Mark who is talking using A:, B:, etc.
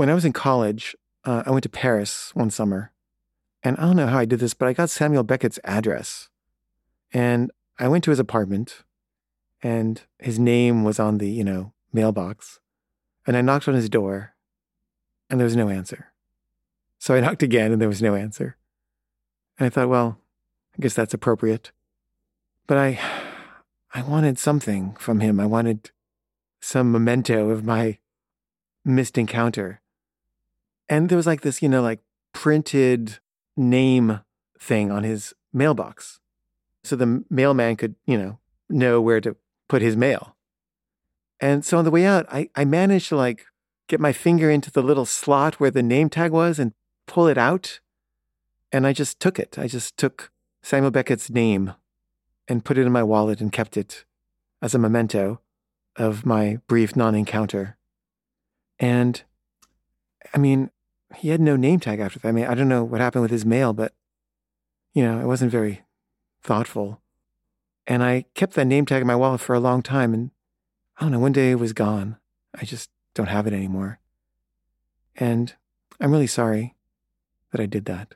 A: when I was in college, uh, I went to Paris one summer. And I don't know how I did this, but I got Samuel Beckett's address. And I went to his apartment, and his name was on the, you know, mailbox. And I knocked on his door, and there was no answer. So I knocked again, and there was no answer. And I thought, well, I guess that's appropriate. But I, I wanted something from him. I wanted some memento of my missed encounter. And there was like this, you know, like printed name thing on his mailbox. So the mailman could, you know, know where to put his mail. And so on the way out, I, I managed to like get my finger into the little slot where the name tag was and pull it out. And I just took it. I just took Samuel Beckett's name and put it in my wallet and kept it as a memento of my brief non encounter. And I mean, he had no name tag after that. I mean, I don't know what happened with his mail, but, you know, it wasn't very thoughtful. And I kept that name tag in my wallet for a long time. And I don't know, one day it was gone. I just don't have it anymore. And I'm really sorry that I did that.